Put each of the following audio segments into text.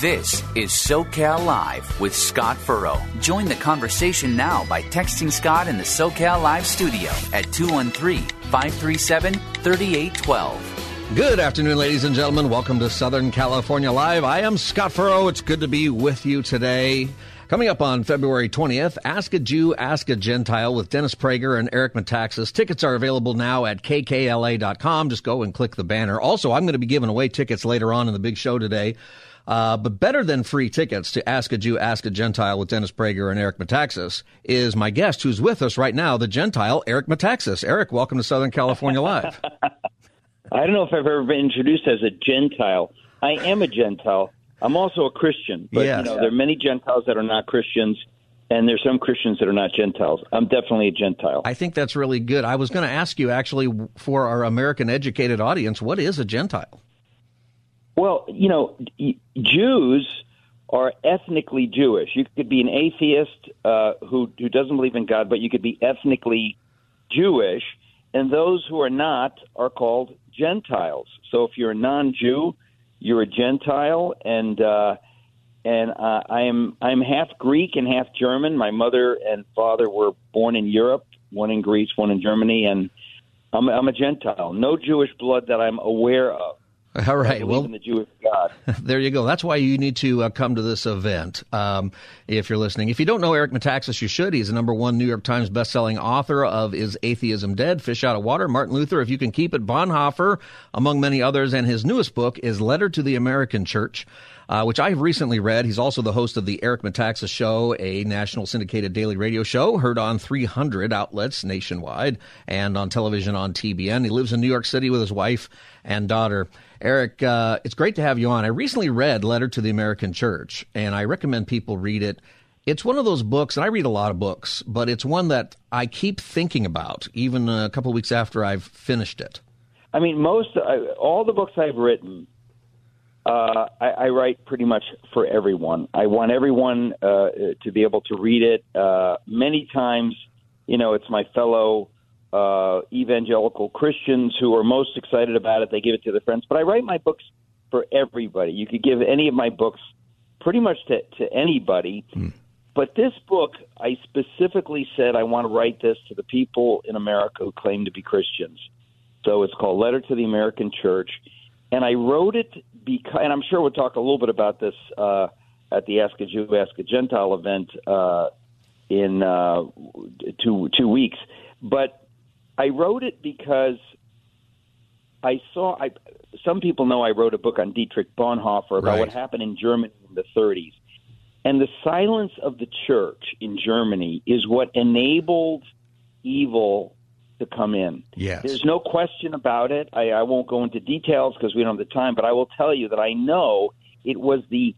This is SoCal Live with Scott Furrow. Join the conversation now by texting Scott in the SoCal Live studio at 213 537 3812. Good afternoon, ladies and gentlemen. Welcome to Southern California Live. I am Scott Furrow. It's good to be with you today. Coming up on February 20th, Ask a Jew, Ask a Gentile with Dennis Prager and Eric Metaxas. Tickets are available now at kkla.com. Just go and click the banner. Also, I'm going to be giving away tickets later on in the big show today. Uh, but better than free tickets to Ask a Jew, Ask a Gentile with Dennis Prager and Eric Metaxas is my guest who's with us right now, the Gentile, Eric Metaxas. Eric, welcome to Southern California Live. I don't know if I've ever been introduced as a Gentile. I am a Gentile. I'm also a Christian, but Yes. you know there are many Gentiles that are not Christians, and there's some Christians that are not Gentiles. I'm definitely a Gentile. I think that's really good. I was going to ask you actually for our American educated audience, what is a Gentile? Well, you know, Jews are ethnically Jewish. You could be an atheist uh, who who doesn't believe in God, but you could be ethnically Jewish, and those who are not are called Gentiles. So if you're a non-Jew, you're a Gentile, and uh, and uh, I am I'm half Greek and half German. My mother and father were born in Europe, one in Greece, one in Germany, and I'm, I'm a Gentile. No Jewish blood that I'm aware of. All right. Well, in the Jewish God. there you go. That's why you need to uh, come to this event um, if you're listening. If you don't know Eric Metaxas, you should. He's the number one New York Times bestselling author of Is Atheism Dead? Fish Out of Water, Martin Luther, If You Can Keep It, Bonhoeffer, among many others. And his newest book is Letter to the American Church. Uh, which I've recently read. He's also the host of the Eric Metaxas Show, a national syndicated daily radio show heard on 300 outlets nationwide and on television on TBN. He lives in New York City with his wife and daughter. Eric, uh, it's great to have you on. I recently read Letter to the American Church, and I recommend people read it. It's one of those books, and I read a lot of books, but it's one that I keep thinking about, even a couple weeks after I've finished it. I mean, most uh, all the books I've written, uh, I, I write pretty much for everyone. I want everyone uh, to be able to read it. Uh, many times, you know, it's my fellow uh, evangelical Christians who are most excited about it. They give it to their friends. But I write my books for everybody. You could give any of my books pretty much to, to anybody. But this book, I specifically said I want to write this to the people in America who claim to be Christians. So it's called Letter to the American Church. And I wrote it because, and I'm sure we'll talk a little bit about this uh, at the Ask a Jew, Ask a Gentile event uh, in uh, two, two weeks. But I wrote it because I saw, I, some people know I wrote a book on Dietrich Bonhoeffer about Right. what happened in Germany in the 30s. And the silence of the church in Germany is what enabled evil to come in. Yes. There's no question about it. I, I won't go into details because we don't have the time, but I will tell you that I know it was the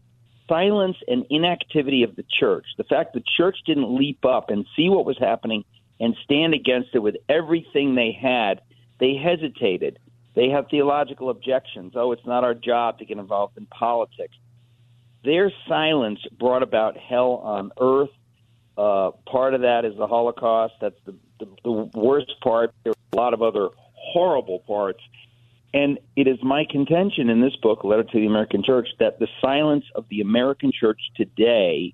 silence and inactivity of the church. The fact the church didn't leap up and see what was happening and stand against it with everything they had. They hesitated. They have theological objections. Oh, it's not our job to get involved in politics. Their silence brought about hell on earth. Uh, part of that is the Holocaust. That's the, the, the worst part. There are a lot of other horrible parts. And it is my contention in this book, Letter to the American Church, that the silence of the American church today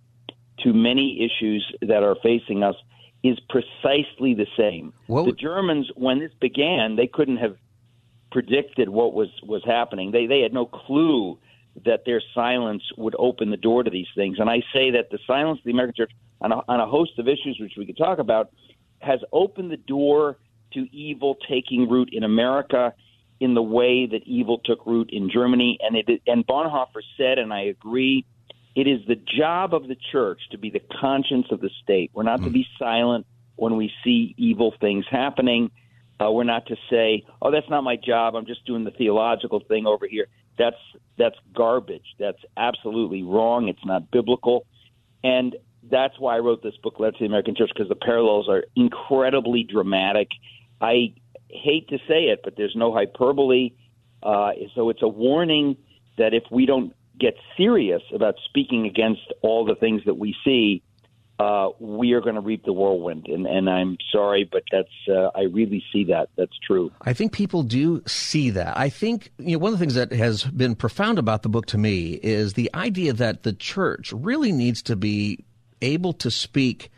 to many issues that are facing us is precisely the same. What the Germans, when this began, they couldn't have predicted what was was happening. They they had no clue that their silence would open the door to these things. And I say that the silence of the American church on a, on a host of issues, which we could talk about, has opened the door to evil taking root in America in the way that evil took root in Germany. And it and Bonhoeffer said, and I agree, it is the job of the church to be the conscience of the state. We're not to be silent when we see evil things happening. Uh, we're not to say, "Oh, that's not my job. I'm just doing the theological thing over here." That's that's garbage. That's absolutely wrong. It's not biblical, and that's why I wrote this book, Letter to the American Church, because the parallels are incredibly dramatic. I hate to say it, but there's no hyperbole. Uh, so it's a warning that if we don't get serious about speaking against all the things that we see, uh, we are going to reap the whirlwind. And, and I'm sorry, but that's uh, I really see that. That's true. I think people do see that. I think you know one of the things that has been profound about the book to me is the idea that the church really needs to be able to speak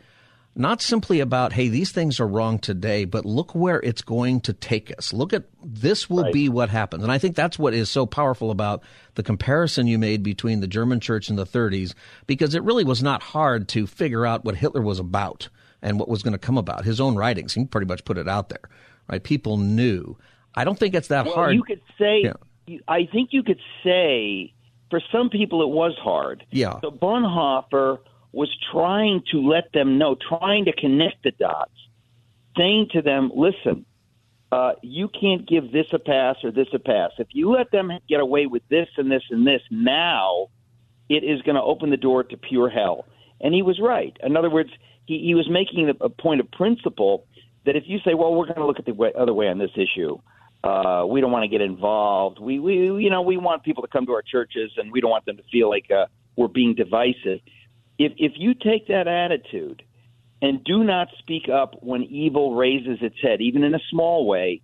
not simply about, hey, these things are wrong today, but look where it's going to take us. Look at this will right. be what happens. And I think that's what is so powerful about the comparison you made between the German church in the 30s, because it really was not hard to figure out what Hitler was about and what was going to come about. His own writings, he pretty much put it out there, right? People knew. I don't think it's that well, hard. You could say, yeah. I think you could say, for some people it was hard. Yeah. So Bonhoeffer was trying to let them know, trying to connect the dots, saying to them, listen, uh, you can't give this a pass or this a pass. If you let them get away with this and this and this now, it is going to open the door to pure hell. And he was right. In other words, he, he was making a point of principle that if you say, well, we're going to look at the way, other way on this issue, uh, we don't want to get involved. We, we, you know, we want people to come to our churches, and we don't want them to feel like uh, we're being divisive if if you take that attitude and do not speak up when evil raises its head, even in a small way,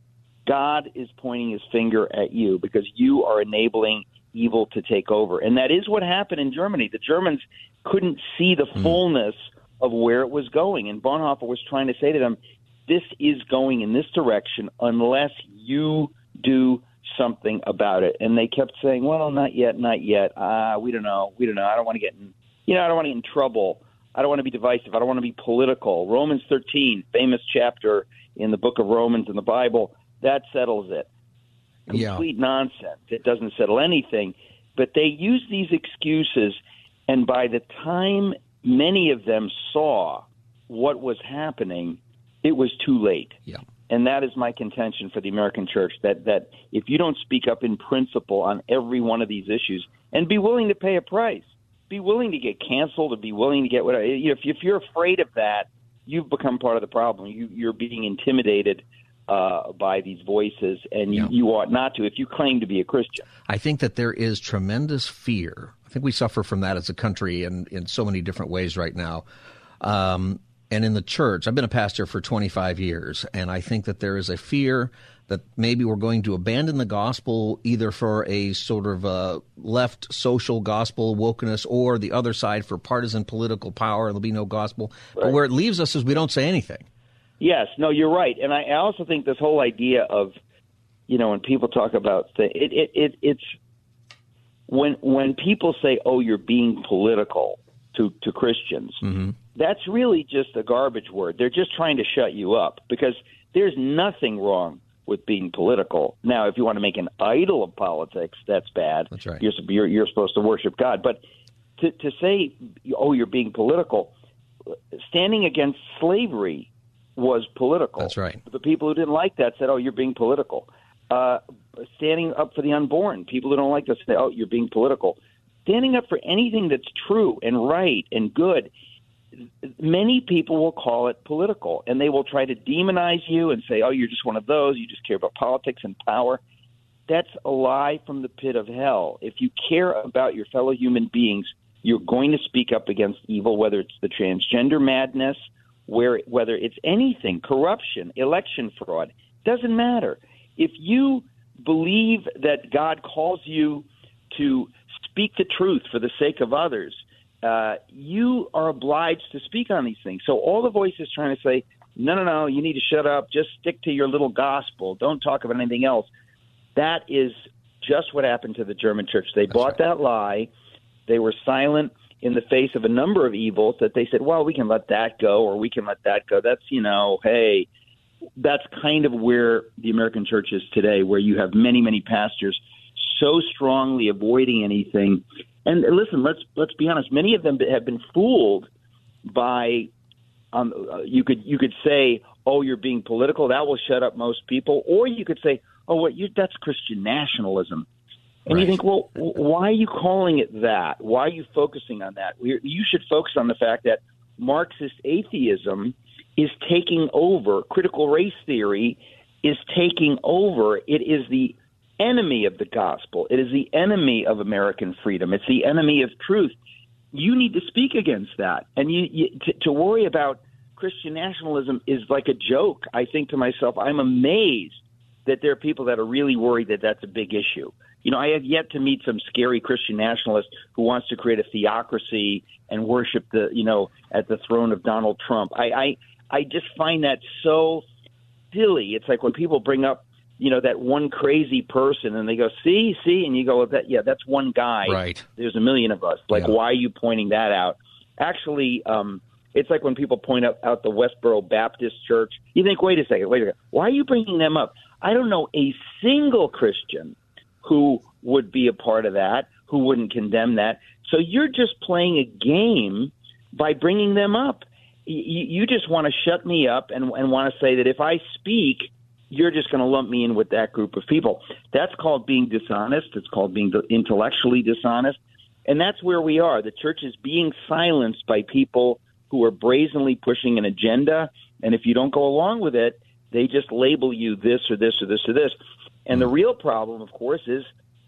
God is pointing his finger at you because you are enabling evil to take over. And that is what happened in Germany. The Germans couldn't see the mm. fullness of where it was going. And Bonhoeffer was trying to say to them, this is going in this direction unless you do something about it. And they kept saying, well, not yet, not yet. Ah, uh, we don't know. We don't know. I don't want to get in you know, I don't want to get in trouble. I don't want to be divisive. I don't want to be political. Romans 13, famous chapter in the book of Romans in the Bible, that settles it. Complete yeah. nonsense. It doesn't settle anything. But they use these excuses, and by the time many of them saw what was happening, it was too late. Yeah. And that is my contention for the American church that, that if you don't speak up in principle on every one of these issues and be willing to pay a price, be willing to get canceled or be willing to get whatever. If, if you're afraid of that, you've become part of the problem. You, you're being intimidated uh, by these voices, and you, yeah. you ought not to if you claim to be a Christian. I think that there is tremendous fear. I think we suffer from that as a country in, in so many different ways right now. Um, and in the church, I've been a pastor for 25 years, and I think that there is a fear that maybe we're going to abandon the gospel either for a sort of a left social gospel wokeness or the other side for partisan political power. There'll be no gospel. Right. But where it leaves us is we don't say anything. Yes, no, you're right, and I also think this whole idea of, you know, when people talk about the, it, it, it it's when when people say, "Oh, you're being political," to to Christians, mm-hmm. that's really just a garbage word. They're just trying to shut you up because there's nothing wrong with being political. Now, if you want to make an idol of politics, that's bad. That's right. You're you're, you're supposed to worship God, but to to say, oh, you're being political, standing against slavery was political. That's right. The people who didn't like that said, oh, you're being political. Uh, standing up for the unborn, people who don't like this, say, oh, you're being political. Standing up for anything that's true and right and good many people will call it political and they will try to demonize you and say, oh, you're just one of those. You just care about politics and power. That's a lie from the pit of hell. If you care about your fellow human beings, you're going to speak up against evil, whether it's the transgender madness, where whether it's anything, corruption, election fraud, doesn't matter. If you believe that God calls you to speak the truth for the sake of others, uh, you are obliged to speak on these things. So all the voices trying to say, no, no, no, you need to shut up. Just stick to your little gospel. Don't talk about anything else. That is just what happened to the German church. They That's bought right. that lie. They were silent in the face of a number of evils that they said, well, we can let that go or we can let that go. That's, you know, hey, that's kind of where the American church is today, where you have many, many pastors so strongly avoiding anything and listen, let's let's be honest. Many of them have been fooled by. Um, uh, you could you could say, "Oh, you're being political." That will shut up most people. Or you could say, "Oh, what you that's Christian nationalism." And right. you think, well, why are you calling it that? Why are you focusing on that? You should focus on the fact that Marxist atheism is taking over. Critical race theory is taking over. It is the enemy of the gospel. It is the enemy of American freedom. It's the enemy of truth. you need to speak against that. And you, you to, to worry about Christian nationalism is like a joke. I think to myself, I'm amazed that there are people that are really worried that that's a big issue. You know, I have yet to meet some scary Christian nationalist who wants to create a theocracy and worship the, you know, at the throne of Donald Trump. I, I, I just find that so silly. It's like when people bring up, you know, that one crazy person and they go, see, see, and you go, that, yeah, that's one guy. Right. There's a million of us. Like, Yeah. why are you pointing that out? Actually, um, it's like when people point out, out the Westboro Baptist Church. You think, wait a second, wait a second. Why are you bringing them up? I don't know a single Christian who would be a part of that, who wouldn't condemn that. So you're just playing a game by bringing them up. Y- y- You just want to shut me up and, and want to say that if I speak, you're just going to lump me in with that group of people. That's called being dishonest. It's called being intellectually dishonest. And that's where we are. The church is being silenced by people who are brazenly pushing an agenda. And if you don't go along with it, they just label you this or this or this or this. And the real problem, of course, is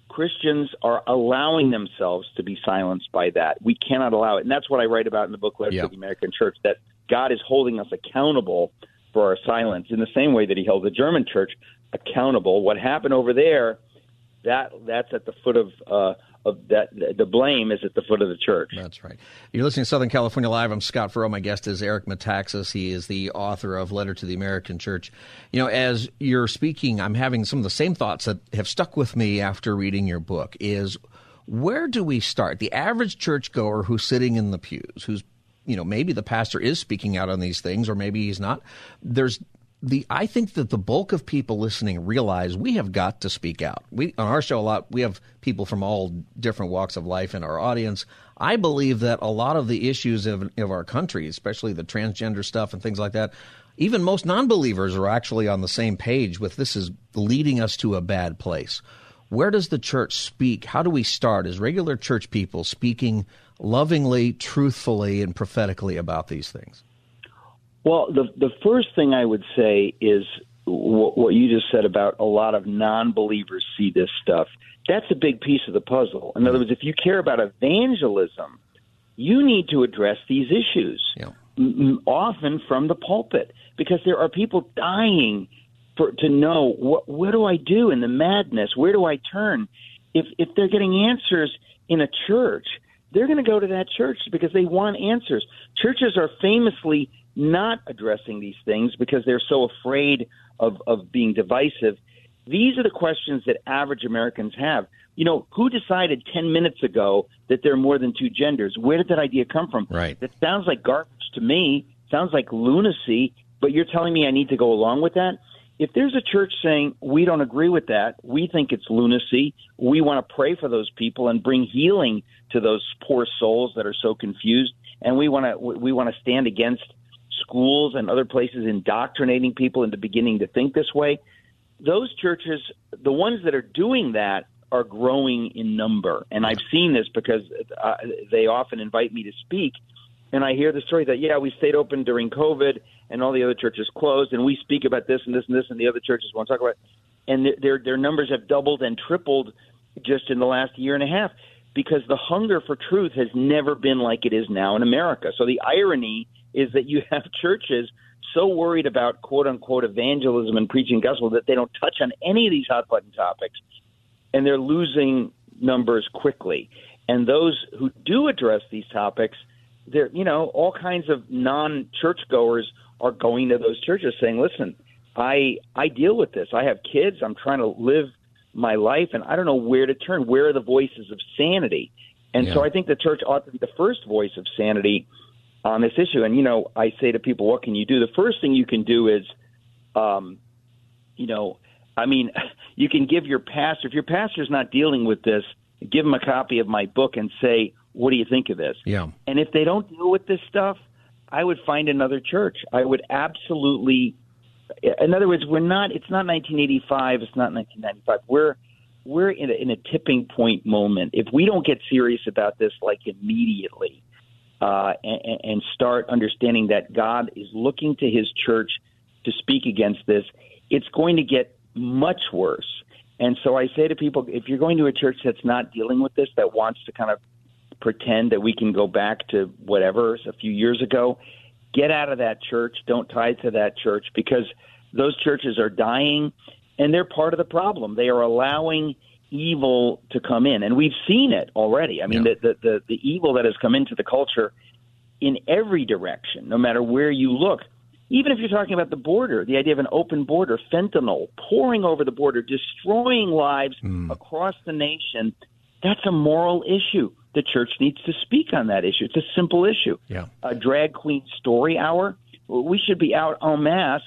Christians are allowing themselves to be silenced by that. We cannot allow it. And that's what I write about in the book, Letter Yeah. to the American Church, that God is holding us accountable for our silence in the same way that he held the German church accountable. What happened over there, that that's at the foot of uh, of that the blame is at the foot of the church. That's right. You're listening to Southern California Live. I'm Scott Furrow. My guest is Eric Metaxas. He is the author of Letter to the American Church. You know, as you're speaking, I'm having some of the same thoughts that have stuck with me after reading your book. Is where do we start? The average churchgoer who's sitting in the pews, who's you know maybe the pastor is speaking out on these things, or maybe he's not. There's the I think that the bulk of people listening realize we have got to speak out. We on our show a lot we have people from all different walks of life in our audience. I believe that a lot of the issues of, of our country, especially the transgender stuff and things like that, even most non-believers are actually on the same page with this is leading us to a bad place. Where does the church speak? How do we start as regular church people speaking lovingly, truthfully, and prophetically about these things? Well, the the first thing I would say is wh- what you just said about a lot of non-believers see this stuff. That's a big piece of the puzzle. In other words, if you care about evangelism, you need to address these issues. Yeah. m- often from the pulpit because there are people dying for to know what what do I do in the madness? Where do I turn? If if they're getting answers in a church, they're going to go to that church because they want answers. Churches are famously not addressing these things because they're so afraid of of being divisive. These are the questions that average Americans have. You know, who decided 10 minutes ago that there are more than two genders? Where did that idea come from? Right. That sounds like garbage to me. Sounds like lunacy, but you're telling me I need to go along with that? If there's a church saying we don't agree with that, we think it's lunacy, we want to pray for those people and bring healing to those poor souls that are so confused, and we want to we want to stand against schools and other places indoctrinating people into beginning to think this way. Those churches, the ones that are doing that, are growing in number, and I've seen this because uh, they often invite me to speak, and I hear the story that yeah, we stayed open during COVID, and all the other churches closed, and we speak about this and this and this, and the other churches won't talk about it, and their their, their numbers have doubled and tripled just in the last year and a half because the hunger for truth has never been like it is now in America. So the irony is that you have churches so worried about quote unquote evangelism and preaching gospel that they don't touch on any of these hot button topics and they're losing numbers quickly. And those who do address these topics, they're you know all kinds of non churchgoers are going to those churches saying, "Listen, I I deal with this. I have kids. I'm trying to live my life, and I don't know where to turn. Where are the voices of sanity?" And so I think the church ought to be the first voice of sanity on this issue. And you know, I say to people, "What can you do?" The first thing you can do is, um, you know, I mean, you can give your pastor if your pastor's not dealing with this, give him a copy of my book and say, "What do you think of this?" Yeah. And if they don't deal with this stuff, I would find another church. I would absolutely. In other words, we're not. It's not 1985. It's not 1995. We're we're in a, in a tipping point moment. If we don't get serious about this, like immediately, uh, and, and start understanding that God is looking to His church to speak against this, it's going to get much worse. And so I say to people, if you're going to a church that's not dealing with this, that wants to kind of pretend that we can go back to whatever a few years ago. Get out of that church. Don't tie to that church because those churches are dying and they're part of the problem. They are allowing evil to come in, and we've seen it already. I mean, yeah. the, the, the the evil that has come into the culture in every direction, no matter where you look. Even if you're talking about the border, the idea of an open border, fentanyl pouring over the border, destroying lives mm. across the nation, that's a moral issue. The church needs to speak on that issue. It's a simple issue. Yeah. A drag queen story hour, we should be out en masse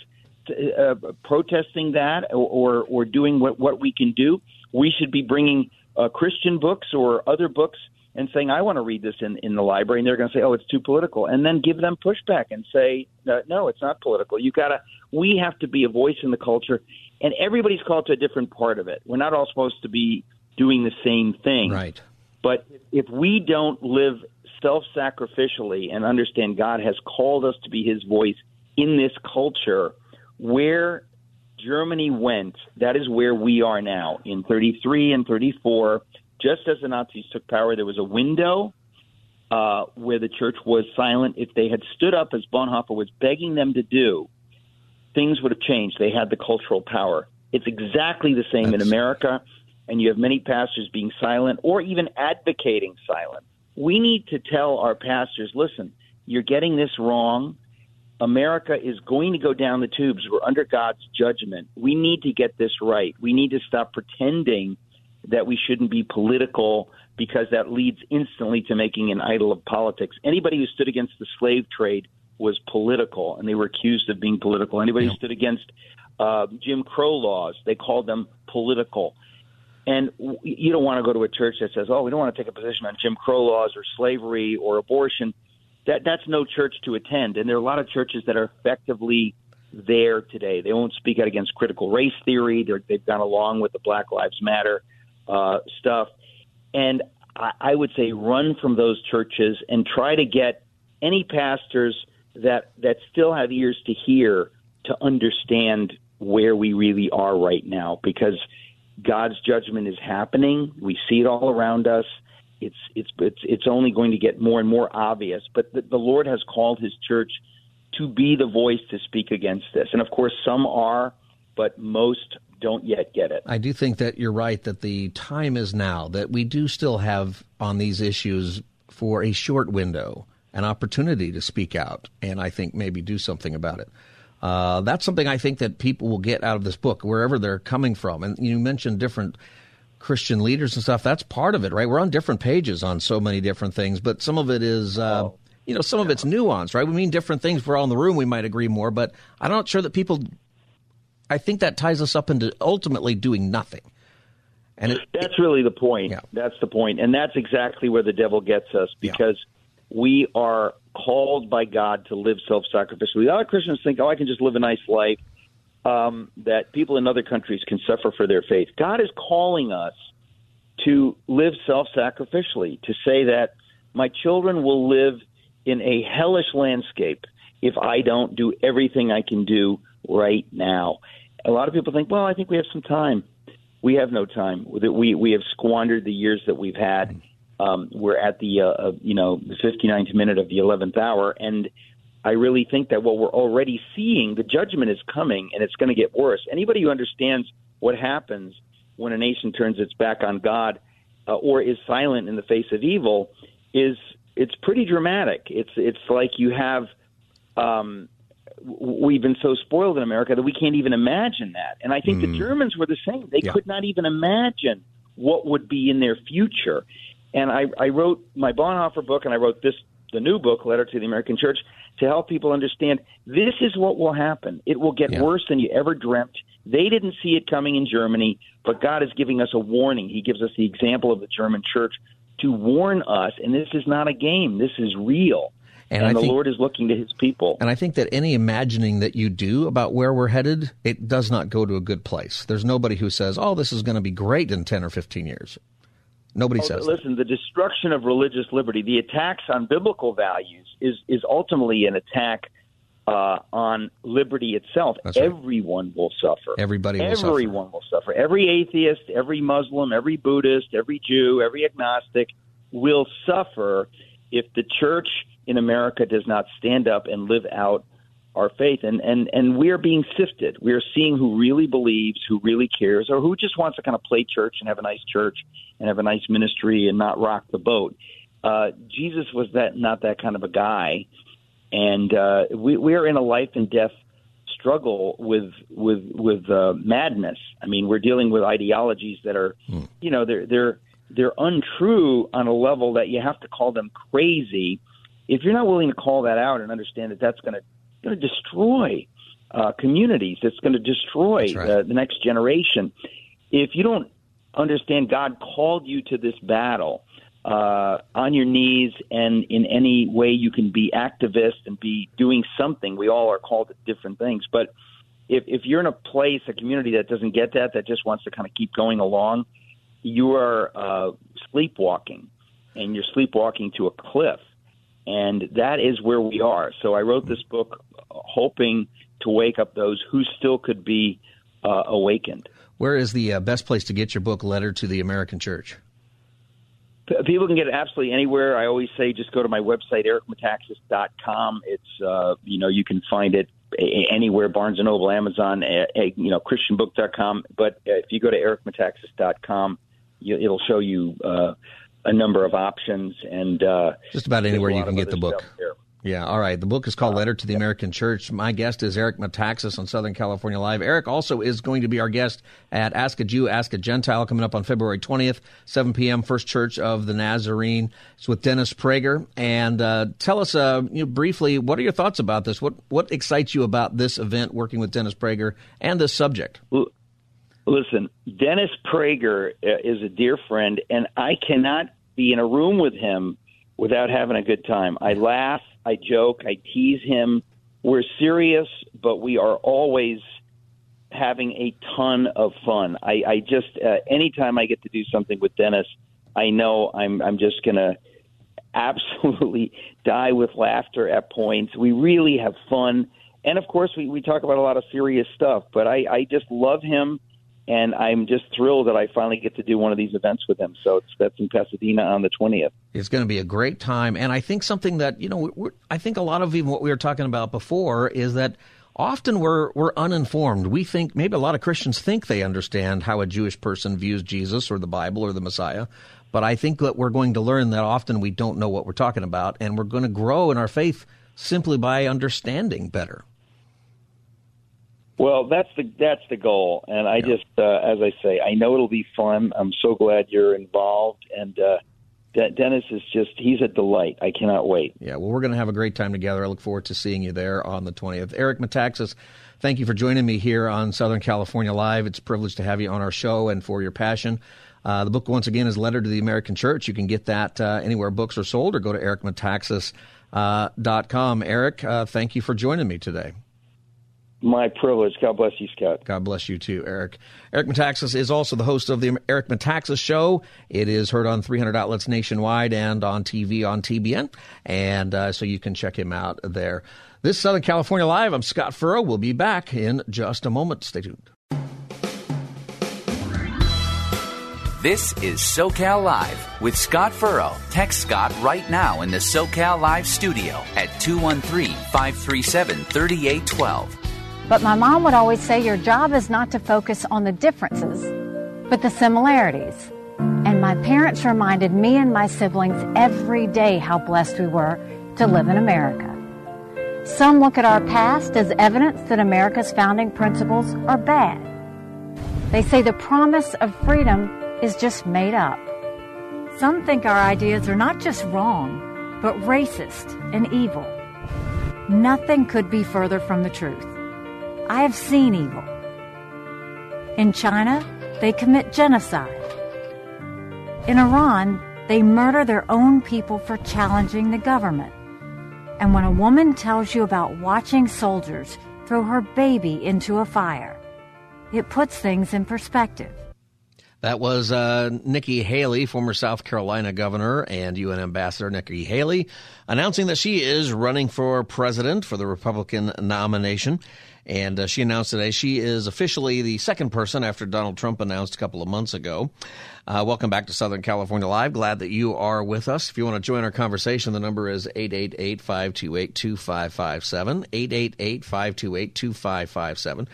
uh, protesting that or, or, or doing what, what we can do. We should be bringing uh, Christian books or other books and saying, I want to read this in, in the library. And they're going to say, oh, it's too political. And then give them pushback and say, no, it's not political. You got to, we have to be a voice in the culture. And everybody's called to a different part of it. We're not all supposed to be doing the same thing. Right. But if we don't live self sacrificially and understand God has called us to be his voice in this culture, where Germany went, that is where we are now. In 33 and 34, just as the Nazis took power, there was a window uh, where the church was silent. If they had stood up, as Bonhoeffer was begging them to do, things would have changed. They had the cultural power. It's exactly the same That's... in America, and you have many pastors being silent or even advocating silence. We need to tell our pastors listen, you're getting this wrong. America is going to go down the tubes. We're under God's judgment. We need to get this right. We need to stop pretending that we shouldn't be political because that leads instantly to making an idol of politics. Anybody who stood against the slave trade was political, and they were accused of being political. Anybody who stood against uh, Jim Crow laws, they called them political. And you don't want to go to a church that says, "Oh, we don't want to take a position on Jim Crow laws or slavery or abortion." that that's no church to attend. And there are a lot of churches that are effectively there today. They won't speak out against critical race theory. They're, they've gone along with the Black Lives Matter uh, stuff. And I, I would say run from those churches and try to get any pastors that that still have ears to hear to understand where we really are right now because God's judgment is happening. We see it all around us it's it's it's it's only going to get more and more obvious. But the, the Lord has called His church to be the voice to speak against this, and of course, some are, but most don't yet get it. I do think that you're right that the time is now that we do still have on these issues for a short window an opportunity to speak out and I think maybe do something about it. Uh, that's something I think that people will get out of this book, wherever they're coming from. And you mentioned different Christian leaders and stuff. That's part of it, right? We're on different pages on so many different things, but some of it is, uh, oh, you know, some yeah. of it's nuance, right? We mean different things. If we're all in the room, we might agree more, but I'm not sure that people. I think that ties us up into ultimately doing nothing. And it, that's really the point. Yeah. That's the point, and that's exactly where the devil gets us because yeah. we are called by God to live self-sacrificially. A lot of Christians think, "Oh, I can just live a nice life." um, that people in other countries can suffer for their faith. God is calling us to live self sacrificially, to say that my children will live in a hellish landscape if I don't do everything I can do right now. A lot of people think, well, I think we have some time. We have no time. We we have squandered the years that we've had. Um, we're at the uh, you know the 59th minute of the 11th hour, and I really think that what we're already seeing, the judgment is coming and it's going to get worse. Anybody who understands what happens when a nation turns its back on God uh, or is silent in the face of evil is it's pretty dramatic. It's it's like you have um, we've been so spoiled in America that we can't even imagine that. And I think mm. the Germans were the same. They yeah. could not even imagine what would be in their future. And I, I wrote my Bonhoeffer book, and I wrote this the new book, Letter to the American Church, to help people understand this is what will happen. It will get yeah. worse than you ever dreamt. They didn't see it coming in Germany, but God is giving us a warning. He gives us the example of the German church to warn us, and this is not a game. This is real. And, and the think, Lord is looking to his people. And I think that any imagining that you do about where we're headed, it does not go to a good place. There's nobody who says, oh, this is going to be great in 10 or 15 years. Nobody oh, says. Listen, that. the destruction of religious liberty, the attacks on biblical values, is is ultimately an attack uh, on liberty itself. Right. Everyone will suffer. Everybody will Everyone suffer. will suffer. Every atheist, every Muslim, every Buddhist, every Jew, every agnostic, will suffer if the church in America does not stand up and live out our faith. And and and we're being sifted. We're seeing who really believes who really cares or who just wants to kind of play church and have a nice church and have a nice ministry and not rock the boat. Uh jesus was that not that kind of a guy. And uh we we're in a life and death struggle with with with uh madness. I mean we're dealing with ideologies that are hmm. you know they're they're they're untrue on a level that you have to call them crazy. If you're not willing to call that out and understand that that's going to going to destroy uh, communities. It's going to destroy right. uh, the next generation. If you don't understand God called you to this battle uh, on your knees and in any way you can be activist and be doing something. We all are called to different things, but if if you're in a place, a community that doesn't get that, that just wants to kind of keep going along, you are uh, sleepwalking, and you're sleepwalking to a cliff. And that is where we are. So I wrote this book hoping to wake up those who still could be uh, awakened. Where is the uh, best place to get your book, Letter to the American Church? People can get it absolutely anywhere. I always say just go to my website, ericmetaxas.com. It's, uh, you know, you can find it anywhere, Barnes & Noble, Amazon, you know, christianbook.com. But if you go to ericmetaxas.com, it'll show you uh, a number of options. and uh, Just about anywhere you can get the book. Yeah, all right. The book is called Letter to the American Church. My guest is Eric Metaxas on Southern California Live. Eric also is going to be our guest at Ask a Jew, Ask a Gentile coming up on February 20th, 7 p.m., First Church of the Nazarene. It's with Dennis Prager. And uh, tell us uh, you know, briefly, what are your thoughts about this? What, what excites you about this event, working with Dennis Prager, and this subject? Well, listen, Dennis Prager uh, is a dear friend, and I cannot be in a room with him without having a good time. I laugh I joke, I tease him. We're serious, but we are always having a ton of fun. I, I just uh, anytime I get to do something with Dennis, I know I'm I'm just gonna absolutely die with laughter at points. We really have fun, and of course we we talk about a lot of serious stuff. But I I just love him and I'm just thrilled that I finally get to do one of these events with him. So that's in Pasadena on the 20th. It's going to be a great time, and I think something that you know, I think a lot of even what we were talking about before is that often we're we're uninformed. We think maybe a lot of Christians think they understand how a Jewish person views Jesus or the Bible or the Messiah. But I think that we're going to learn that often we don't know what we're talking about, and we're going to grow in our faith simply by understanding better. Well, that's the that's the goal, and I yeah. just, uh, as I say, I know it'll be fun. I'm so glad you're involved, and uh, Dennis is just—he's a delight. I cannot wait. Yeah, well, we're going to have a great time together. I look forward to seeing you there on the 20th. Eric Metaxas, thank you for joining me here on Southern California Live. It's a privilege to have you on our show and for your passion. Uh, the book, once again, is Letter to the American Church. You can get that uh, anywhere books are sold, or go to ericmetaxas.com. Uh, Eric, uh, thank you for joining me today. My privilege. God bless you, Scott. God bless you too, Eric. Eric Metaxas is also the host of the Eric Metaxas Show. It is heard on 300 outlets nationwide and on TV on TBN, and uh, so you can check him out there. This is Southern California Live. I'm Scott Furrow. We'll be back in just a moment. Stay tuned. This is SoCal Live with Scott Furrow. Text Scott right now in the SoCal Live studio at 213 537 3812. But my mom would always say your job is not to focus on the differences, but the similarities. And my parents reminded me and my siblings every day how blessed we were to live in America. Some look at our past as evidence that America's founding principles are bad. They say the promise of freedom is just made up. Some think our ideas are not just wrong, but racist and evil. Nothing could be further from the truth. I have seen evil. In China, they commit genocide. In Iran, they murder their own people for challenging the government. And when a woman tells you about watching soldiers throw her baby into a fire, it puts things in perspective. That was uh, Nikki Haley, former South Carolina governor and UN ambassador Nikki Haley, announcing that she is running for president for the Republican nomination. And uh, she announced today she is officially the second person after Donald Trump announced a couple of months ago. Uh, welcome back to Southern California Live. Glad that you are with us. If you want to join our conversation, the number is 888 528 2557. 888 528 2557.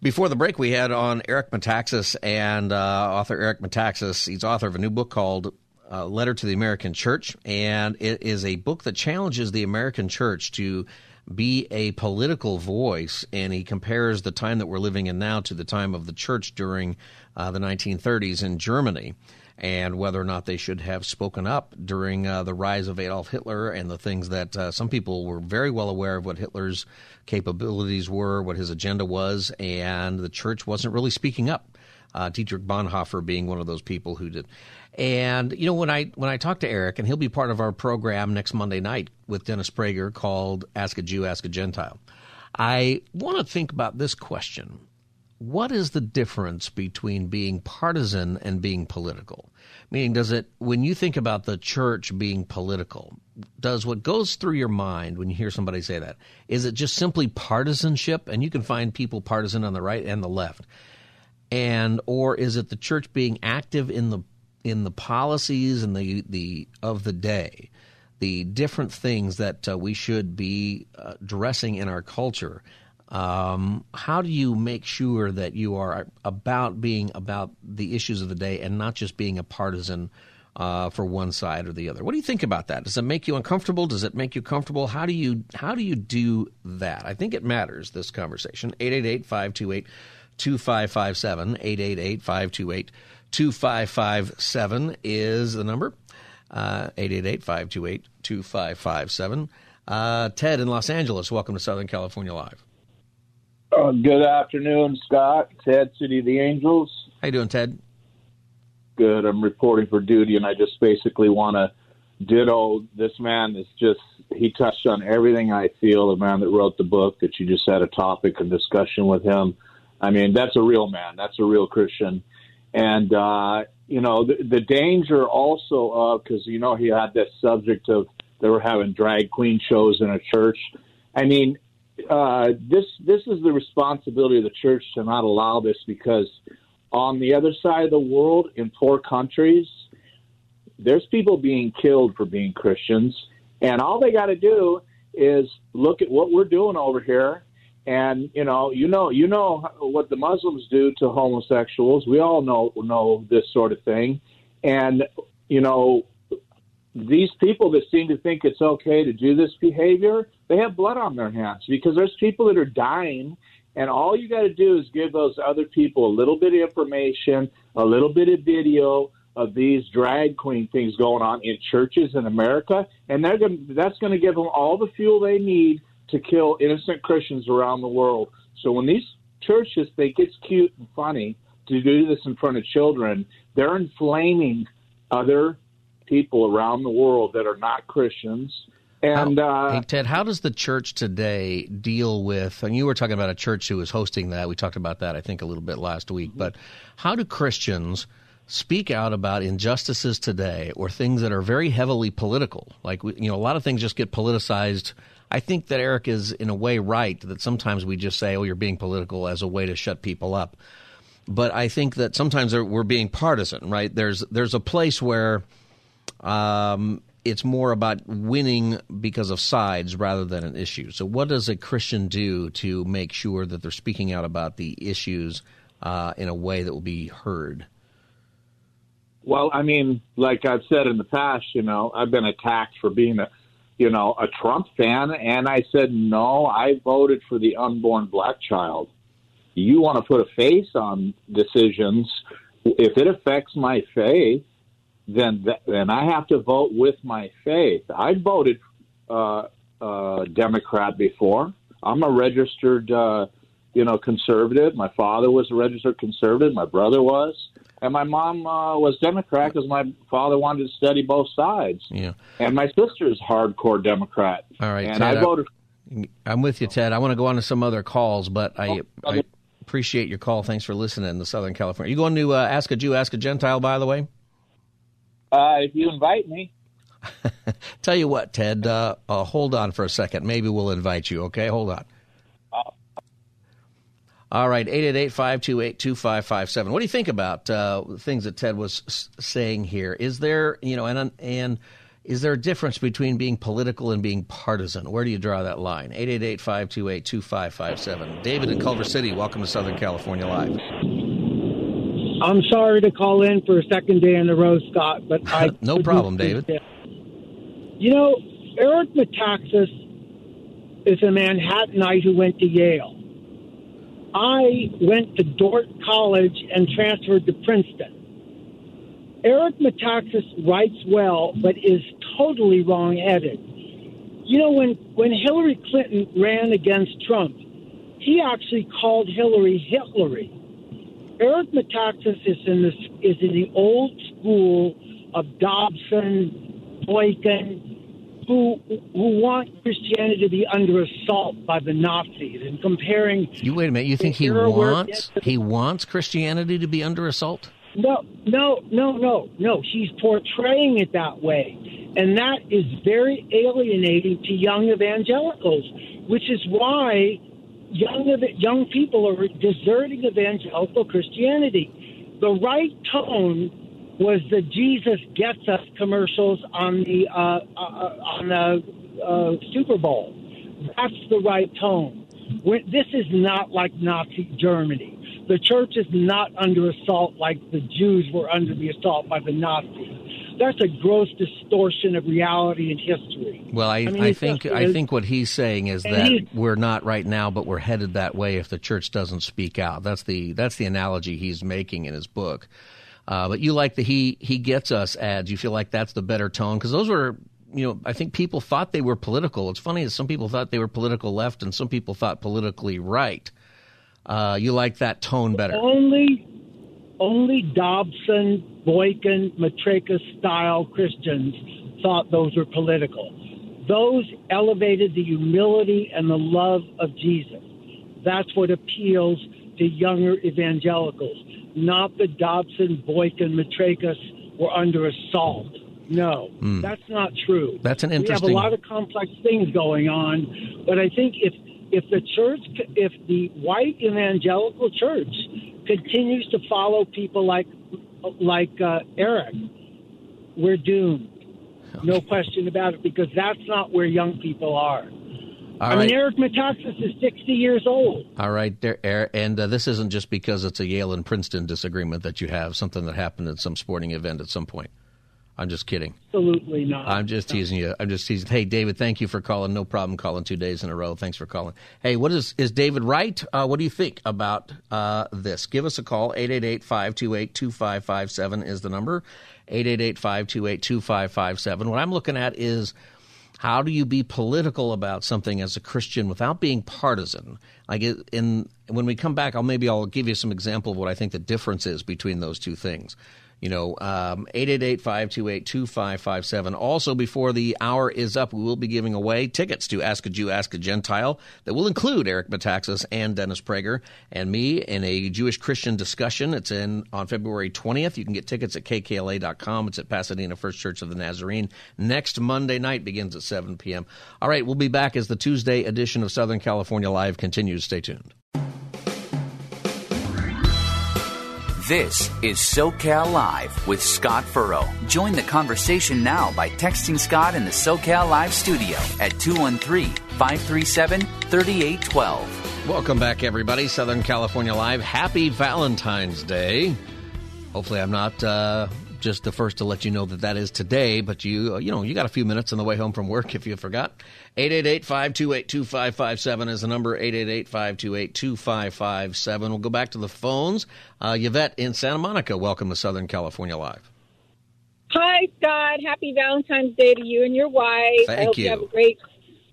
Before the break, we had on Eric Metaxas and uh, author Eric Metaxas. He's author of a new book called uh, Letter to the American Church, and it is a book that challenges the American church to be a political voice. And he compares the time that we're living in now to the time of the church during uh, the 1930s in Germany and whether or not they should have spoken up during uh, the rise of Adolf Hitler and the things that uh, some people were very well aware of what Hitler's capabilities were, what his agenda was, and the church wasn't really speaking up. Uh, Dietrich Bonhoeffer being one of those people who did. And you know when I when I talk to Eric, and he'll be part of our program next Monday night with Dennis Prager called "Ask a Jew, Ask a Gentile." I want to think about this question: What is the difference between being partisan and being political? Meaning, does it, when you think about the church being political, does what goes through your mind when you hear somebody say that, is it just simply partisanship? And you can find people partisan on the right and the left. And, or is it the church being active in the, in the policies and the, the, of the day? The different things that uh, we should be uh, addressing in our culture um, how do you make sure that you are about being about the issues of the day and not just being a partisan uh, for one side or the other? What do you think about that? Does it make you uncomfortable? Does it make you comfortable? How do you how do you do that? I think it matters. This conversation 888-528-2557 888-528-2557 is the number. Uh, 888-528-2557. Uh, Ted in Los Angeles, welcome to Southern California Live. Uh, good afternoon, Scott. Ted, City of the Angels. How you doing, Ted? Good. I'm reporting for duty, and I just basically want to ditto this man. Is just he touched on everything I feel. The man that wrote the book that you just had a topic and discussion with him. I mean, that's a real man. That's a real Christian, and uh, you know the, the danger also of because you know he had this subject of they were having drag queen shows in a church. I mean, uh, this this is the responsibility of the church to not allow this because on the other side of the world, in poor countries, there's people being killed for being Christians, and all they got to do is look at what we're doing over here. And you know, you know, you know what the Muslims do to homosexuals. We all know know this sort of thing, and you know, these people that seem to think it's okay to do this behavior, they have blood on their hands because there's people that are dying. And all you got to do is give those other people a little bit of information, a little bit of video of these drag queen things going on in churches in America, and they're going that's going to give them all the fuel they need to kill innocent Christians around the world. So when these churches think it's cute and funny to do this in front of children, they're inflaming other people around the world that are not Christians. And how, uh, hey Ted, how does the church today deal with? And you were talking about a church who was hosting that. We talked about that, I think, a little bit last week. Mm-hmm. But how do Christians speak out about injustices today, or things that are very heavily political? Like you know, a lot of things just get politicized. I think that Eric is in a way right that sometimes we just say, "Oh, you're being political" as a way to shut people up. But I think that sometimes we're being partisan, right? There's there's a place where um, it's more about winning because of sides rather than an issue. So, what does a Christian do to make sure that they're speaking out about the issues uh, in a way that will be heard? Well, I mean, like I've said in the past, you know, I've been attacked for being a, you know, a Trump fan, and I said no. I voted for the unborn black child. You want to put a face on decisions if it affects my faith then th- then I have to vote with my faith. I voted uh, uh, Democrat before. I'm a registered, uh, you know, conservative. My father was a registered conservative. My brother was, and my mom uh, was Democrat because my father wanted to study both sides. Yeah, and my sister's hardcore Democrat. All right, and Ted, I voted. I'm with you, Ted. I want to go on to some other calls, but I, I appreciate your call. Thanks for listening to Southern California. You going to uh, Ask a Jew, Ask a Gentile, by the way? Uh, if you invite me. Tell you what, Ted, uh, uh, hold on for a second. Maybe we'll invite you, okay? Hold on. All right, 888-528-2557. What do you think about uh, things that Ted was s- saying here? Is there, you know, and and is there a difference between being political and being partisan? Where do you draw that line? 888-528-2557. David in Culver City, welcome to Southern California Live. I'm sorry to call in for a second day in a row, Scott, but I no problem, David. You know, Eric Metaxas is a Manhattanite who went to Yale. I went to Dordt College and transferred to Princeton. Eric Metaxas writes well, but is totally wrong-headed. You know, when when Hillary Clinton ran against Trump, he actually called Hillary Hitlery. Eric Metaxas is in this is in the old school of Dobson, Boykin, who who want Christianity to be under assault by the Nazis and comparing. You wait a minute. You think he wants he wants Christianity to be under assault? No, no, no, no, no. She's portraying it that way. And that is very alienating to young evangelicals, which is why young young people are deserting evangelical Christianity. The right tone was the Jesus gets us commercials on the uh, uh, on the uh, Super Bowl. That's the right tone. When, this is not like Nazi Germany. The church is not under assault like the Jews were under the assault by the Nazis. That's a gross distortion of reality and history. Well, I, I, mean, it think just I think what he's saying is that we're not right now, but we're headed that way if the church doesn't speak out. That's the that's the analogy he's making in his book. Uh, but you like the he he gets us ads. You feel like that's the better tone because those were you know I think people thought they were political. It's funny that some people thought they were political left and some people thought politically right. Uh, you like that tone better. Only, only Dobson, Boykin, Matrika style Christians thought those were political. Those elevated the humility and the love of Jesus. That's what appeals to younger evangelicals. Not that Dobson, Boykin, Matrikis were under assault. No, that's not true. That's an interesting. We have a lot of complex things going on, but I think if if the church, if the white evangelical church continues to follow people like like uh, Eric, we're doomed. No question about it, because that's not where young people are. All I right. mean, Eric Metaxas is 60 years old. All right, there, Er- and uh, this isn't just because it's a Yale and Princeton disagreement that you have something that happened at some sporting event at some point. I'm just kidding. Absolutely not. I'm just teasing you. I'm just teasing. Hey, David, thank you for calling. No problem calling two days in a row. Thanks for calling. Hey, what is is David right? Uh, what do you think about uh, this? Give us a call. 888-528-2557 is the number. 888-528-2557. What I'm looking at is how do you be political about something as a Christian without being partisan? Like in when we come back, I'll maybe I'll give you some example of what I think the difference is between those two things. You know, um, 888-528-2557. Also, before the hour is up, we will be giving away tickets to Ask a Jew, Ask a Gentile that will include Eric Metaxas and Dennis Prager and me in a Jewish Christian discussion. It's in on February 20th. You can get tickets at kkla.com. It's at Pasadena First Church of the Nazarene. Next Monday night begins at 7 p.m. All right, we'll be back as the Tuesday edition of Southern California Live continues. Stay tuned. This is SoCal Live with Scott Furrow. Join the conversation now by texting Scott in the SoCal Live studio at 213 537 3812. Welcome back, everybody. Southern California Live. Happy Valentine's Day. Hopefully, I'm not uh, just the first to let you know that that is today, but you, uh, you know, you got a few minutes on the way home from work if you forgot. 888-528-2557 is the number. 888-528-2557. We'll go back to the phones. Uh, Yvette in Santa Monica. Welcome to Southern California Live. Hi, Scott. Happy Valentine's Day to you and your wife. Thank I hope you. you. have a great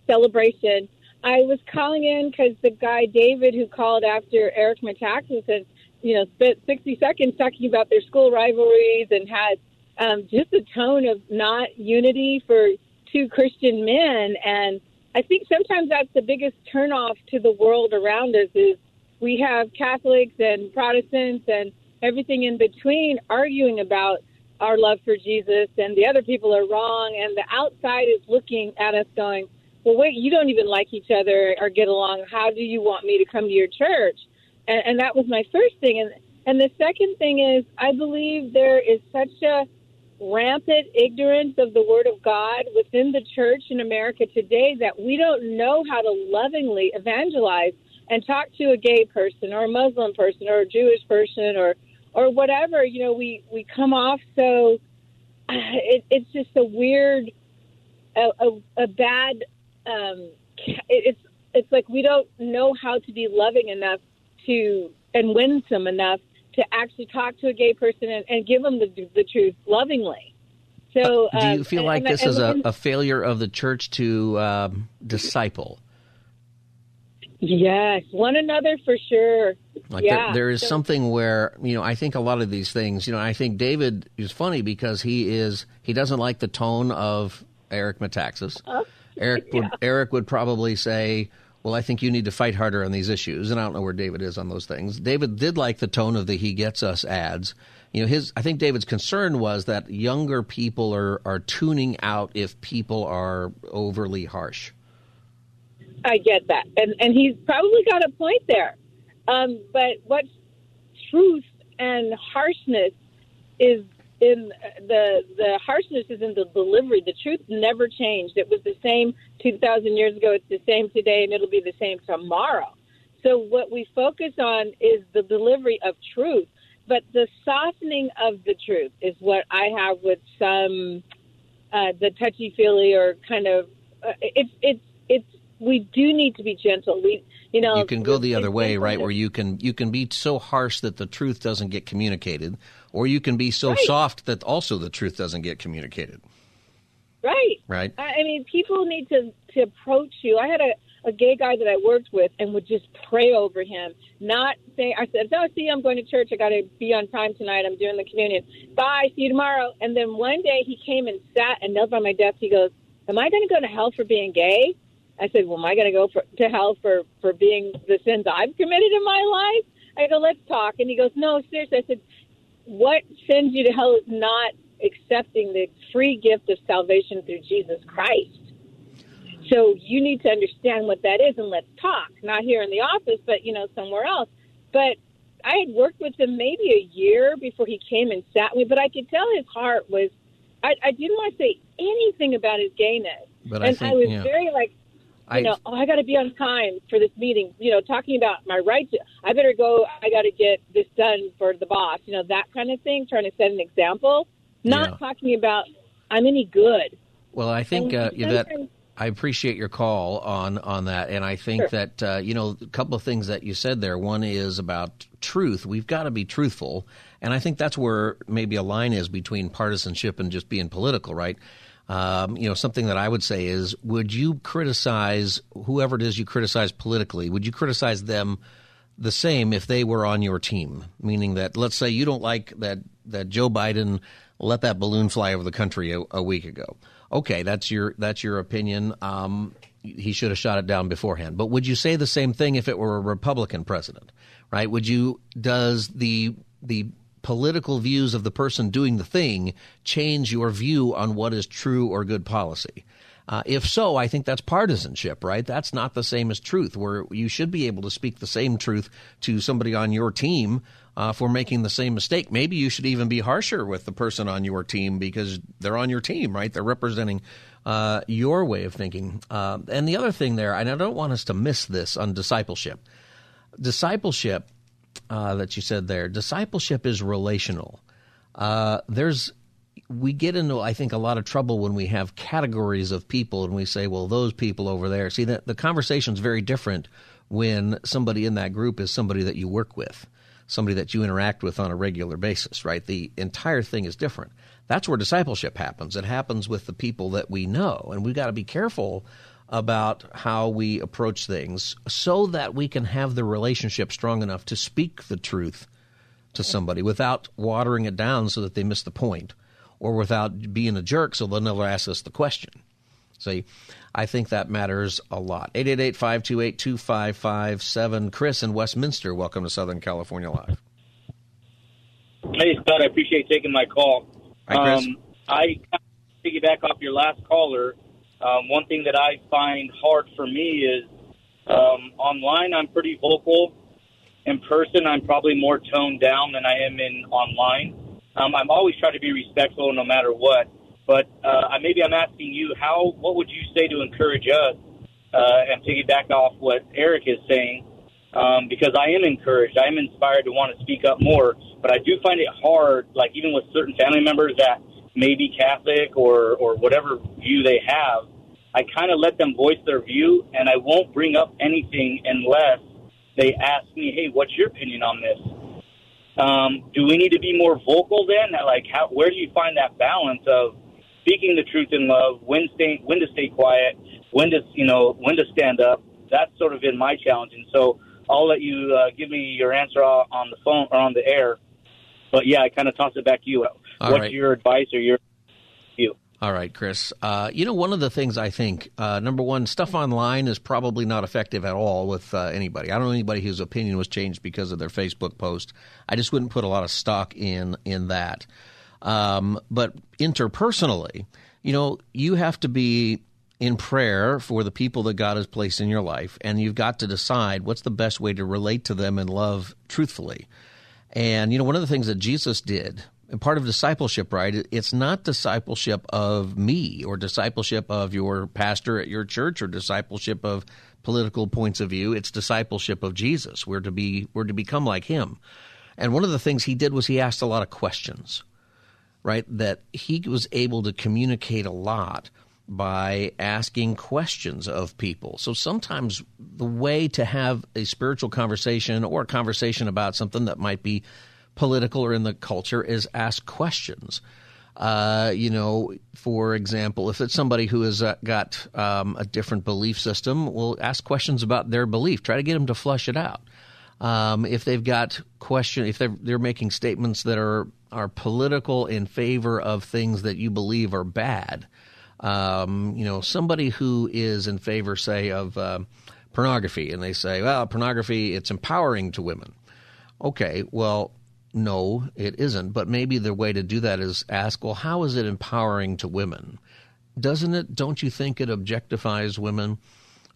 celebration. I was calling in because the guy David who called after Eric Metaxas has, you know, spent 60 seconds talking about their school rivalries and had um, just a tone of not unity for two Christian men. And I think sometimes that's the biggest turnoff to the world around us is we have Catholics and Protestants and everything in between arguing about our love for Jesus and the other people are wrong and the outside is looking at us going, well, wait, you don't even like each other or get along. How do you want me to come to your church? And, and that was my first thing. And, and the second thing is, I believe there is such a rampant ignorance of the Word of God within the church in America today that we don't know how to lovingly evangelize and talk to a gay person or a Muslim person or a Jewish person or or whatever. You know, we we come off so it, it's just a weird, a, a, a bad. Um, it, it's it's like we don't know how to be loving enough to and winsome enough to actually talk to a gay person and, and give them the, the truth lovingly. So, uh, do you feel like this is a, a, failure of the church to um, disciple? Yes, one another for sure. Like yeah. there, there is so, something where you know I think a lot of these things. You know, I think David is funny because he is he doesn't like the tone of Eric Metaxas. Uh, Eric yeah. Eric would probably say, well, I think you need to fight harder on these issues. And I don't know where David is on those things. David did like the tone of the "He Gets Us" ads. You know, his I think David's concern was that younger people are are tuning out if people are overly harsh. I get that, and and he's probably got a point there. Um, but what truth and harshness is in the the harshness is in the delivery. The truth never changed. It was the same 2,000 years ago. It's the same today, and it'll be the same tomorrow. So what we focus on is the delivery of truth, but the softening of the truth is what I have with some uh, the touchy feely or kind of uh, it's it's it's we do need to be gentle. We you know you can go the other way, right? Where you can you can be so harsh that the truth doesn't get communicated or you can be so right. soft that also the truth doesn't get communicated. Right. Right. I mean, people need to, to approach you. I had a, a gay guy that I worked with and would just pray over him, not say, I said, no, see, I'm going to church. I got to be on time tonight. I'm doing the communion. Bye. See you tomorrow. And then one day he came and sat and knelt by my desk. He goes, am I going to go to hell for being gay? I said, well, am I going to go for, to hell for, for being the sins I've committed in my life? I go, let's talk. And he goes, no, seriously. I said, what sends you to hell is not accepting the free gift of salvation through Jesus Christ. So you need to understand what that is and let's talk. Not here in the office, but you know, somewhere else. But I had worked with him maybe a year before he came and sat with me, but I could tell his heart was I, I didn't want to say anything about his gayness. But and I, think, I was yeah. very like I, you know, oh, I got to be on time for this meeting. You know, talking about my rights. I better go. I got to get this done for the boss. You know, that kind of thing. Trying to set an example, not yeah. talking about I'm any good. Well, I think uh, that I appreciate your call on on that, and I think sure. that uh, you know a couple of things that you said there. One is about truth. We've got to be truthful, and I think that's where maybe a line is between partisanship and just being political, right? Um, you know, something that I would say is, would you criticize whoever it is you criticize politically? Would you criticize them the same if they were on your team? Meaning that, let's say you don't like that that Joe Biden let that balloon fly over the country a, a week ago. Okay, that's your that's your opinion. Um, he should have shot it down beforehand. But would you say the same thing if it were a Republican president? Right? Would you? Does the the political views of the person doing the thing change your view on what is true or good policy? Uh, if so, I think that's partisanship, right? That's not the same as truth, where you should be able to speak the same truth to somebody on your team uh, for making the same mistake. Maybe you should even be harsher with the person on your team because they're on your team, right? They're representing uh, your way of thinking. Uh, and the other thing there, and I don't want us to miss this on discipleship. Discipleship uh, that you said there. Discipleship is relational. Uh, there's we get into I think a lot of trouble when we have categories of people and we say, well, those people over there. See that the conversation's very different when somebody in that group is somebody that you work with, somebody that you interact with on a regular basis, right? The entire thing is different. That's where discipleship happens. It happens with the people that we know, and we've got to be careful about how we approach things so that we can have the relationship strong enough to speak the truth to somebody without watering it down so that they miss the point or without being a jerk so they'll never ask us the question. See, I think that matters a lot. 888 528 2557. Chris in Westminster, welcome to Southern California Live. Hey, Scott, I appreciate taking my call. Hi, Chris. Um, I piggyback off your last caller. Um, one thing that I find hard for me is um, online, I'm pretty vocal. In person, I'm probably more toned down than I am in online. Um, I'm always trying to be respectful no matter what. But uh, maybe I'm asking you, how? What would you say to encourage us uh, and piggyback off what Eric is saying? Um, because I am encouraged, I am inspired to want to speak up more. But I do find it hard, like even with certain family members that may be Catholic or or whatever view they have. I kind of let them voice their view, and I won't bring up anything unless they ask me, "Hey, what's your opinion on this?" Um, do we need to be more vocal then? Like, how? Where do you find that balance of speaking the truth in love, when stay, when to stay quiet, when to you know when to stand up. That's sort of been my challenge, and so I'll let you uh, give me your answer on the phone or on the air. But yeah, I kind of toss it back to you. All What's right. your advice or your view? All right, Chris. Uh, you know, one of the things I think, uh, number one, stuff online is probably not effective at all with uh, anybody. I don't know anybody whose opinion was changed because of their Facebook post. I just wouldn't put a lot of stock in in that. Um, but interpersonally, you know, you have to be in prayer for the people that God has placed in your life, and you've got to decide what's the best way to relate to them and love truthfully. And, you know, one of the things that Jesus did, and part of discipleship, right, it's not discipleship of me or discipleship of your pastor at your church or discipleship of political points of view. It's discipleship of Jesus. We're to be, we're to become like him. And one of the things he did was he asked a lot of questions, right? That he was able to communicate a lot by asking questions of people. So sometimes the way to have a spiritual conversation or a conversation about something that might be political or in the culture is ask questions. Uh, you know, for example, if it's somebody who has uh, got um, a different belief system, we'll ask questions about their belief. Try to get them to flush it out. Um, if they've got question, if they're they're making statements that are are political in favor of things that you believe are bad, um, you know, somebody who is in favor, say, of uh, pornography, and they say, well, pornography, it's empowering to women. Okay, well, no, it isn't. But maybe the way to do that is ask, well, how is it empowering to women? Doesn't it, don't you think it objectifies women?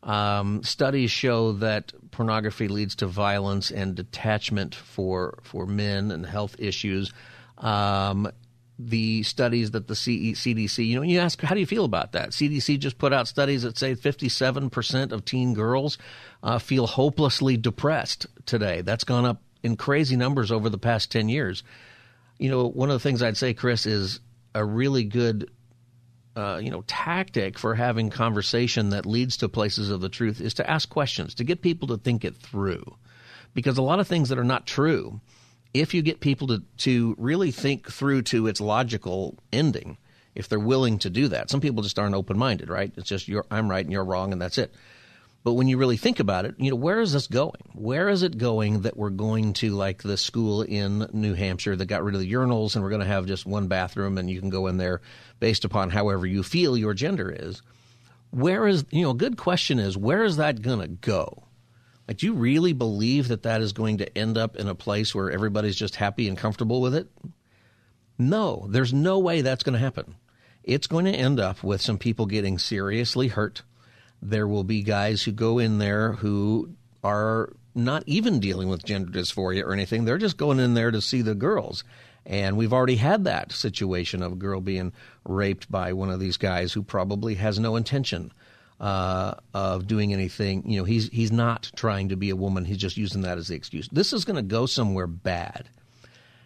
Um, studies show that pornography leads to violence and detachment for, for men and health issues. Um, the studies that the CDC, you know, you ask, how do you feel about that? CDC just put out studies that say 57% of teen girls uh, feel hopelessly depressed today. That's gone up in crazy numbers over the past 10 years. You know, one of the things I'd say, Chris, is a really good, uh, you know, tactic for having conversation that leads to places of the truth is to ask questions, to get people to think it through. Because a lot of things that are not true, if you get people to, to really think through to its logical ending, if they're willing to do that, some people just aren't open minded, right? It's just you're, I'm right and you're wrong, and that's it. But when you really think about it, you know, where is this going? Where is it going that we're going to like the school in New Hampshire that got rid of the urinals and we're going to have just one bathroom and you can go in there based upon however you feel your gender is? Where is, you know, a good question is where is that going to go? Like, do you really believe that that is going to end up in a place where everybody's just happy and comfortable with it? No, there's no way that's going to happen. It's going to end up with some people getting seriously hurt. There will be guys who go in there who are not even dealing with gender dysphoria or anything. They're just going in there to see the girls. And we've already had that situation of a girl being raped by one of these guys who probably has no intention uh, of doing anything. You know, he's he's not trying to be a woman. He's just using that as the excuse. This is going to go somewhere bad,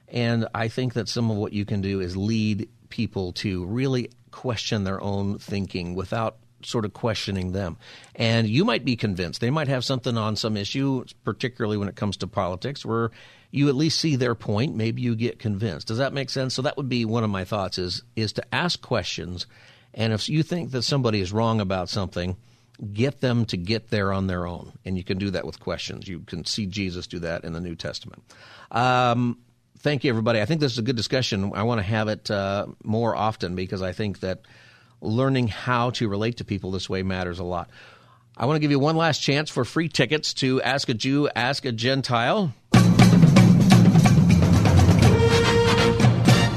and I think that some of what you can do is lead people to really question their own thinking without sort of questioning them. And you might be convinced they might have something on some issue, particularly when it comes to politics, where you at least see their point. Maybe you get convinced. Does that make sense? So that would be one of my thoughts: is is to ask questions and if you think that somebody is wrong about something, get them to get there on their own. And you can do that with questions. You can see Jesus do that in the New Testament. Um, thank you, everybody. I think this is a good discussion. I want to have it uh, more often because I think that learning how to relate to people this way matters a lot. I want to give you one last chance for free tickets to Ask a Jew, Ask a Gentile.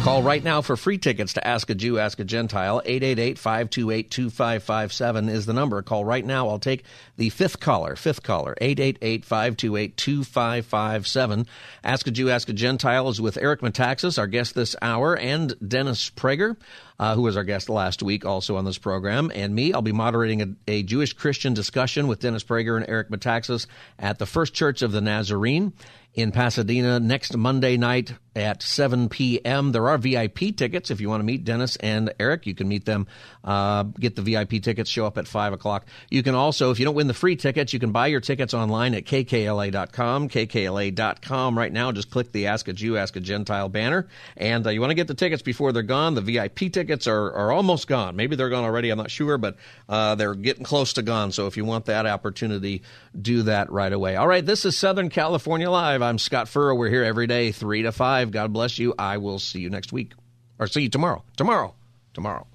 Call right now for free tickets to Ask a Jew, Ask a Gentile. 888 528 2557 is the number. Call right now. I'll take the fifth caller. Fifth caller. 888 528 2557. Ask a Jew, Ask a Gentile is with Eric Metaxas, our guest this hour, and Dennis Prager uh, who was our guest last week also on this program, and me. I'll be moderating a, a Jewish Christian discussion with Dennis Prager and Eric Metaxas at the First Church of the Nazarene in Pasadena next Monday night at 7 p.m. There are VIP tickets. If you want to meet Dennis and Eric, you can meet them. Uh, get the VIP tickets, show up at 5 o'clock. You can also, if you don't win the free tickets, you can buy your tickets online at kkla.com. kkla.com right now. Just click the Ask a Jew, Ask a Gentile banner. And uh, you want to get the tickets before they're gone. The VIP tickets are, are almost gone. Maybe they're gone already. I'm not sure, but uh, they're getting close to gone. So if you want that opportunity, do that right away. All right, this is Southern California Live. I'm Scott Furrow. We're here every day, 3 to 5. God bless you. I will see you next week. Or see you tomorrow. Tomorrow. Tomorrow.